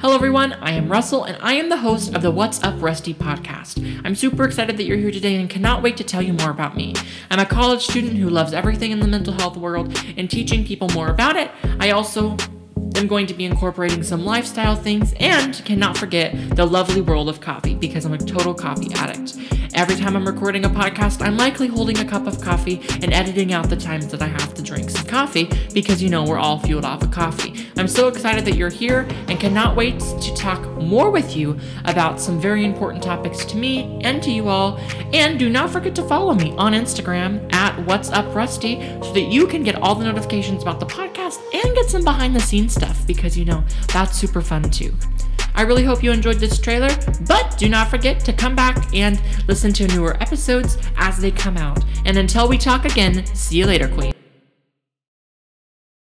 Hello, everyone. I am Russell, and I am the host of the What's Up Rusty podcast. I'm super excited that you're here today and cannot wait to tell you more about me. I'm a college student who loves everything in the mental health world and teaching people more about it. I also am going to be incorporating some lifestyle things and cannot forget the lovely world of coffee because I'm a total coffee addict. Every time I'm recording a podcast, I'm likely holding a cup of coffee and editing out the times that I have to drink some coffee because you know we're all fueled off of coffee. I'm so excited that you're here and cannot wait to talk more with you about some very important topics to me and to you all. And do not forget to follow me on Instagram at What's Up Rusty so that you can get all the notifications about the podcast and get some behind the scenes stuff because you know that's super fun too. I really hope you enjoyed this trailer, but do not forget to come back and listen to newer episodes as they come out. And until we talk again, see you later, Queen.